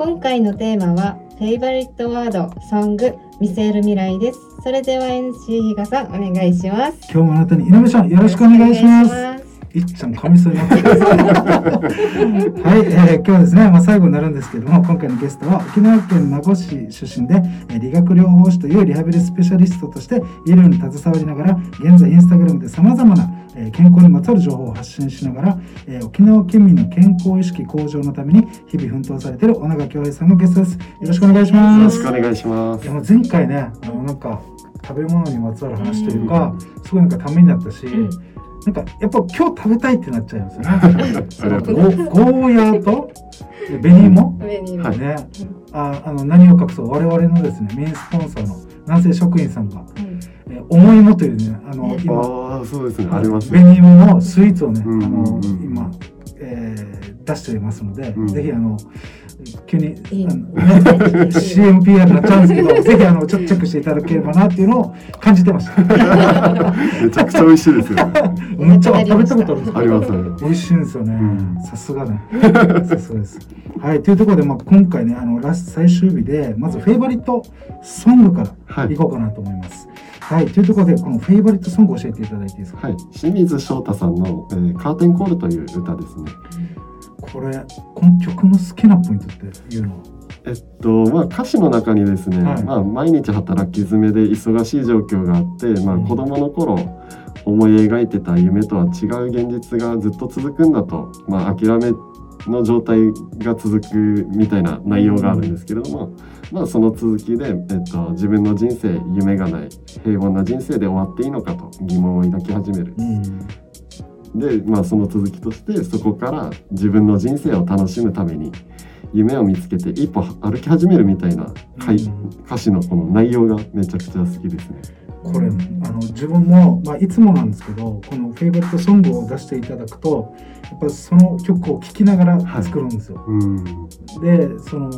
今回のテーマはフェイバリットワードソング見せる未来です。それでは MC 比嘉さんお願いします。今日もあなたにイノベーションよろしくお願いしますいっちゃん噛みそうになってますはい、えー、今日はですね、まあ、最後になるんですけども今回のゲストは沖縄県名護市出身で、えー、理学療法士というリハビリスペシャリストとして医療に携わりながら現在インスタグラムでさまざまな、えー、健康にまつわる情報を発信しながら、えー、沖縄県民の健康意識向上のために日々奮闘されている小永恭平さんがゲストです。よろしくお願いします。よろしくお願いします。いや前回ねあのなんか食べ物にまつわる話というか、すごいなんかためになったし、うんなんかやっぱ今日食べたいってなっちゃいますよね。ゴーヤーと紅芋、はい。ね、ああの何を隠そう？我々のですねメインスポンサーの男性職員さんが、うん、え重いもというね。あの今あそうですね。あります、ね、紅芋のスイーツをね、うんうんうん、あの今、えー、出しておりますので、うん、ぜひあの急に、CMPR になっちゃうんですけど、ぜひあのちょっとチェックしていただければなっていうのを感じてました。めちゃくちゃ美味しいですよね。めっちゃ食べたことあるんですあります、美味しいんですよね。さすがね。さすがです。はい、というところで、まあ今回ね、あのラス最終日で、まずフェイバリットソングからいこうかなと思います。はい、というところで、このフェイバリットソングを教えていただいていいですか？はい、清水翔太さんの、えー、カーテンコールという歌ですね。これこの曲の好きなポイントっていうのは？えっとまあ、歌詞の中にですね、はい、まあ、毎日働き詰めで忙しい状況があって、まあ、子どもの頃思い描いてた夢とは違う現実がずっと続くんだと、まあ、諦めの状態が続くみたいな内容があるんですけれども、まあ、その続きで、えっと、自分の人生夢がない平凡な人生で終わっていいのかと疑問を抱き始める。うんで、まあ、その続きとしてそこから自分の人生を楽しむために夢を見つけて一歩歩き始めるみたいな歌,、歌詞のこの内容がめちゃくちゃ好きですね。これあの自分も、まあ、いつもなんですけどこのフェイバリットソングを出していただくとやっぱその曲を聴きながら作るんですよ。はい、うん、でその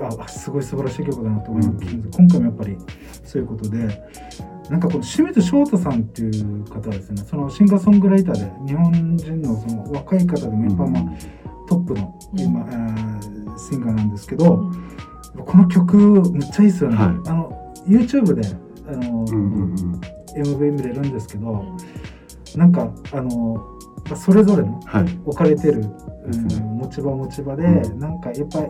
あすごい素晴らしい曲だなと思います、うん、今回もやっぱりそういうことでなんかこの清水翔太さんっていう方はですねそのシンガーソングライターで日本人のその若い方でもやっぱまあ、トップの今、うん、えー、シンガーなんですけど、うん、この曲めっちゃいいですよね。はい、あの YouTube であの、うんうんうん、MV 見れるんですけど、なんかあのそれぞれの置かれてる、はい、うん、持ち場持ち場で、うん、なんかやっぱり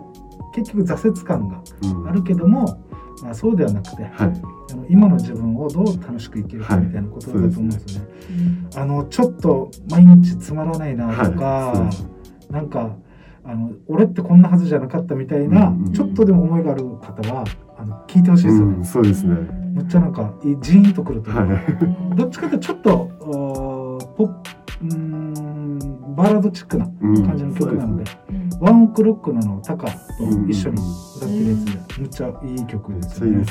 結局挫折感があるけども、まあ、そうではなくて、はい、あの今の自分をどう楽しく生きるかみたいなことだと思うんですよね。はい、あのちょっと毎日つまらないなとか、はい、なんかあの俺ってこんなはずじゃなかったみたいな、うんうん、ちょっとでも思いがある方はあの聞いてほしいですよね。うん、そうですね。めっちゃなんかジーンとくるというか、はい、どっちかというとちょっとポッうんバラードチックな感じの曲なので、うん、ワンオクロックなのタカと一緒に歌ってるやつで、むっちゃいい曲ですよね。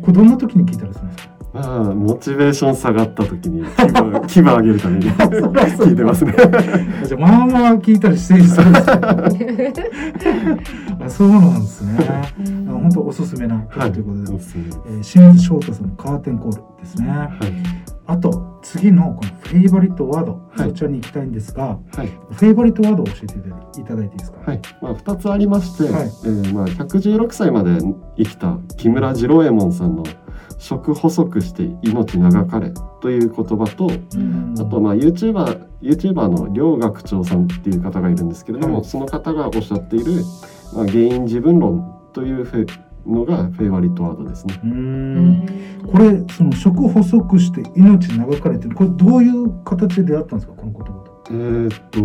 これどんな時に聴いたらするんですか？まあ、モチベーション下がった時に気分上げるために 聞いてますね。じゃあまあまあ聞いたりしてるんです あそうなんですね。本当おすすめな曲ということで、はい、えー、清水翔太さんのカーテンコールですね。はいあと次のこのフェイバリットワード、はい、そちらに行きたいんですが、はい、フェイバリットワードを教えていただいていいですか？はい、まあ二つありまして、はい、えー、まあ百十六歳まで生きた木村次郎右衛門さんの食細くして命長かれという言葉と、あとまあ YouTuber, YouTuber の両学長さんっていう方がいるんですけれども、はい、その方がおっしゃっている、まあ、原因自分論というフェのがフェイバリットワードですね。これその食細くして命長かれってこれどういう形で出会ったんですか？この言葉。と。えー、っと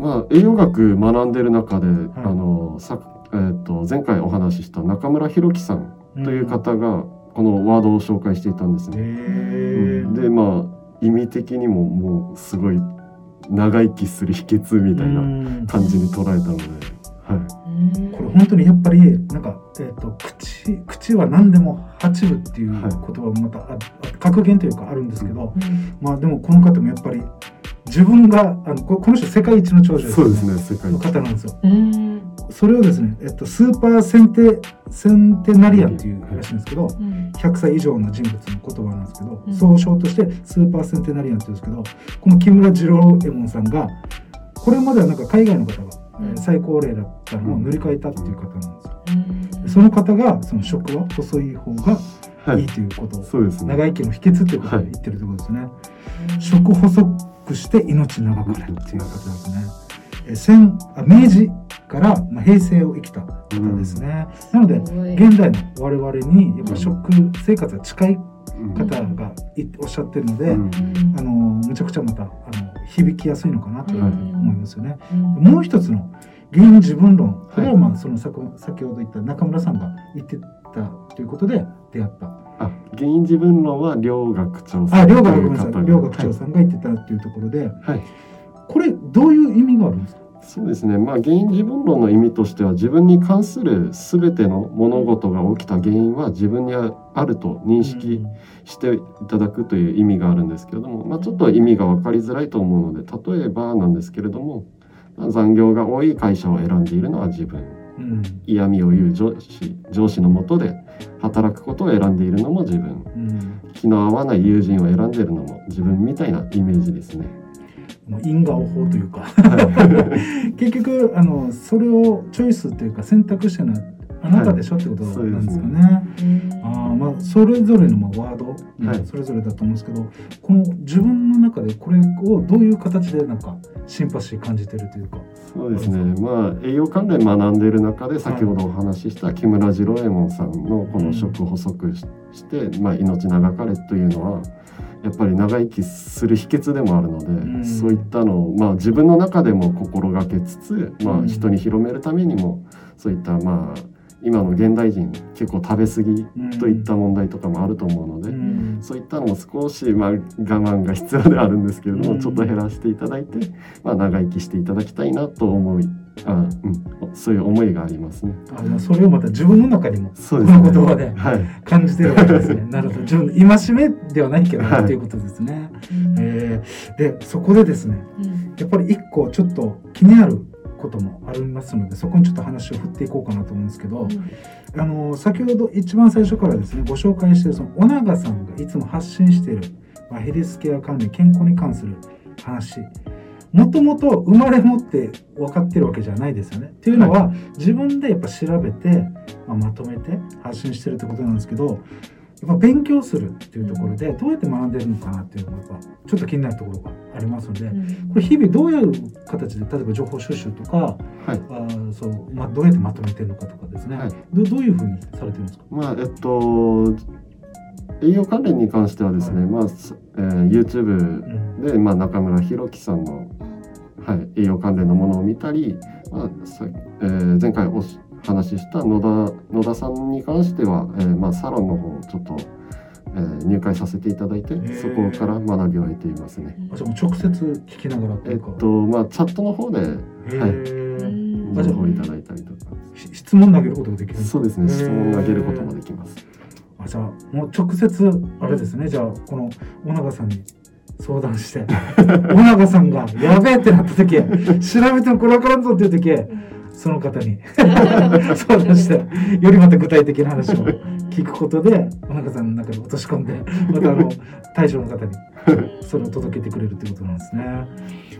まあ栄養学学んでる中で、はい、あのさえー、っと前回お話しした中村弘樹さんという方がこのワードを紹介していたんですね。うん、でまあ意味的にももうすごい長生きする秘訣みたいな感じに捉えたので。はい、これ本当にやっぱりなんか、えーと、口口は何でも八分っていう言葉もまた、はい、格言というかあるんですけど、うん、まあでもこの方もやっぱり自分があのこの人世界一の長者、ね、そうですね世界の方なんですよ。それをですね、えっと、スーパーセンテセンテナリアンっていうらしいんですけど、うん、100歳以上の人物の言葉なんですけど、うん、総称としてスーパーセンテナリアンって言うんですけどこの木村次郎右衛門さんがこれまではなんか海外の方がうん、最高齢だったのを塗り替えたっていう方なんですよ。その方がその食は細い方がい。いということを、そうですね、長生きの秘訣っていうことを言ってるということですね。食細くして命長くなるっていうことですね。え戦あ明治から、まあ、平成を生きた方ですね。なので現代の我々にやっぱ食生活が近い方がおっしゃってるので、うん、あのむちゃくちゃまたあの響きやすいのかなとい。うふうに思いますよね。うん、もう一つの原因自分論、これはまあその先先ほど言った中村さんが言ってたということで出会った。あ原因自分論は両学長さん。あ両学長両学長さんが言ってたっていうところで、はい、これどういう意味があるんですか？そうですね、まあ、原因自分論の意味としては自分に関する全ての物事が起きた原因は自分にあると認識していただくという意味があるんですけれども、まあ、ちょっと意味が分かりづらいと思うので例えばなんですけれども残業が多い会社を選んでいるのは自分、うん、嫌味を言う上司上司のもとで働くことを選んでいるのも自分、うん、気の合わない友人を選んでいるのも自分みたいなイメージですね。因果応報というか 結局あのそれをチョイスというか選択肢のあなたでしょ、はい、ってことなんですかね。ねあまあそれぞれのまあワード、はい、それぞれだと思うんですけどこの自分の中でこれをどういう形でなんかシンパシー感じてるというか。そうですね。まあ栄養関連学んでいる中で先ほどお話しした木村次郎右衛門さんのこの食補足して、まあ命長かれというのは。やっぱり長生きする秘訣でもあるので、うん、そういったのを、まあ、自分の中でも心がけつつ、まあ、人に広めるためにもそういったまあ今の現代人結構食べ過ぎといった問題とかもあると思うので、うん、そういったのも少しまあ我慢が必要であるんですけれども、うん、ちょっと減らしていただいて、まあ、長生きしていただきたいなと思いあ、うん、そういう思いがありますね。あじゃそれをまた自分の中にもそうです、ね、この言葉で、はい、感じてるわけですね。なるほど。自分の戒めではないけど、はい、ということですね。えー、でそこでですね、やっぱり一個ちょっと気になることもありますのでそこにちょっと話を振っていこうかなと思うんですけど、うん、あの先ほど一番最初からですねご紹介しているその尾長さんがいつも発信している、まあ、ヘルスケア関連健康に関する話もともと生まれ持って分かってるわけじゃないですよね。っていうのは、はい、自分でやっぱ調べて、まあ、まとめて発信してるってことなんですけどっぱ勉強するっていうところでどうやって学んでるのかなっていうのがやっぱちょっと気になるところがありますので、これ日々どういう形で例えば情報収集とか、はい、あそうまあ、どうやってまとめてるのかとかですね、はい、どどういうふうにされてるんですか、まあえっと栄養関連に関してはですね、はい、まあえー、YouTube で、まあ、中村弘樹さんの、はい、栄養関連のものを見たり、まあさえー、前回おし話した野田野田さんに関しては、えーまあ、サロンの方ちょっと、えー、入会させていただいてそこから学びを得ていますね。あじゃも直接聞きながらえっとまあチャットの方で、はい、情報いただいたりとか。質問投げることができる。そうですね。質問投げることもできます。あじゃあもう直接あれですね。じゃあこの尾長さんに相談して。尾長さんが「やべえ!」ってなった時調べてもこれ分からんぞっていう時その方に相談してよりまた具体的な話を聞くことでお中さんの中に落とし込んでまたあの対象の方にそれを届けてくれるってことなんですね。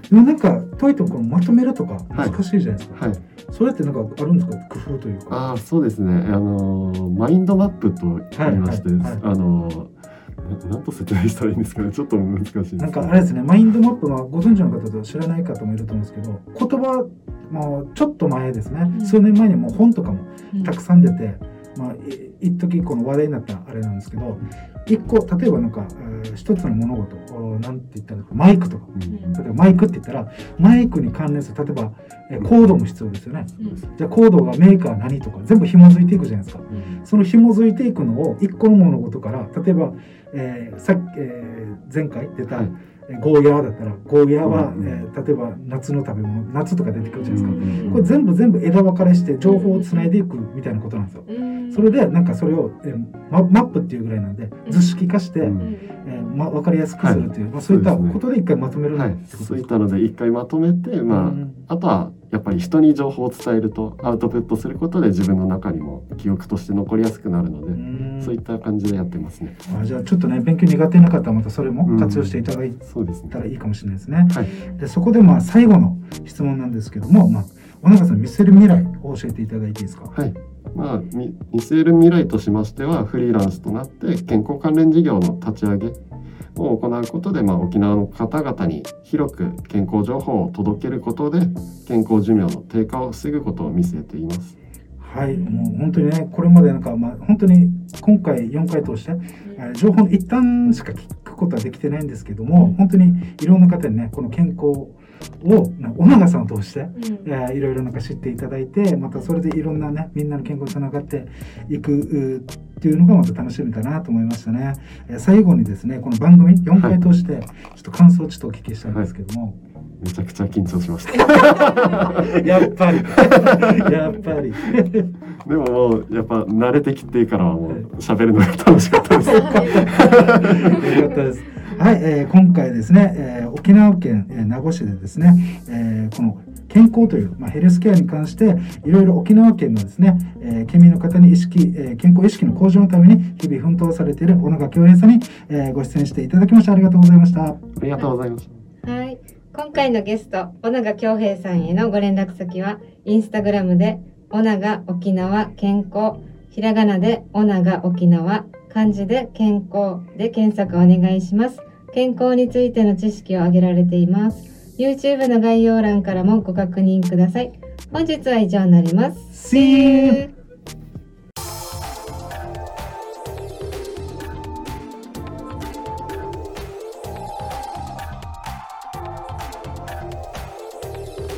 でもなんかとはいってもこのまとめるとか難しいじゃないですか。はい、それってなんかあるんですか？工夫というか。あそうですね。あのマインドマップと言いまして、はいはいはい、あの何と説明したらいいんですかね？ちょっと難しいです、なんかあれですね。マインドマップはご存知の方と知らない方もいると思うんですけど言葉もうちょっと前ですね、うん、数年前にも本とかもたくさん出て、うん、まあ一時この話題になったあれなんですけど一個例えばなんか、えー、一つの物事なんて言ったらマイクとか、うん、例えばマイクって言ったらマイクに関連する例えば、えー、コードも必要ですよね、うん、じゃあコードがメーカー何とか全部紐づいていくじゃないですか、うん、その紐づいていくのを一個の物事から例えば、えーさえー、前回出た、はいゴーヤーだったらゴーヤーは、うん、えー、例えば夏の食べ物夏とか出てくるじゃないですか、うん、これ全部全部枝分かれして情報をつないでいくみたいなことなんですよ。それでなんかそれを、えー、ママップっていうぐらいなんで図式化して、うん、えー、ま、分かりやすくするという、はい、まあ、そういったことで一回まとめる、はい、そういったので一回まとめて、まあ、あとはやっぱり人に情報を伝えるとアウトプットすることで自分の中にも記憶として残りやすくなるのでそういった感じでやってますね。あじゃあちょっとね勉強苦手な方はまたそれも活用していただいたらいいかもしれないですね。はい、でそこでまあ最後の質問なんですけども、まあ、小永さん見せる未来を教えていただいていいですか？はい。まあ、見据える未来としましてはフリーランスとなって健康関連事業の立ち上げを行うことで、まあ、沖縄の方々に広く健康情報を届けることで健康寿命の低下を防ぐことを見据えています。はい、もう本当にね、これまでなんか、まあ、本当に今回4回通して、情報の一端しか聞くことはできてないんですけども、本当にいろんな方にね、この健康を小長さんを通して、うん、えー、いろいろなんか知っていただいてまたそれでいろんなねみんなの健康につながっていくっていうのがまた楽しみだなと思いましたね、えー、最後にですねこの番組4回通してちょっと感想をちょっとお聞きしたいんですけども、はい。めちゃくちゃ緊張しました。やっぱり。やっぱり。でももうやっぱ慣れてきてからはもう喋るのが楽しかったです。よかったです。はい、えー、今回ですね、えー、沖縄県、えー、名護市でですね、えー、この健康という、まあ、ヘルスケアに関していろいろ沖縄県のですね、えー、県民の方に意識、えー、健康意識の向上のために日々奮闘されている小野恭平さんに、えー、ご出演していただきましてありがとうございました。ありがとうございますはい。今回のゲスト小永恭平さんへのご連絡先はインスタグラムで小永沖縄健康ひらがなで小永沖縄漢字で健康で検索お願いします。健康についての知識を挙げられています。YouTube の概要欄からもご確認ください。本日は以上になります。See you!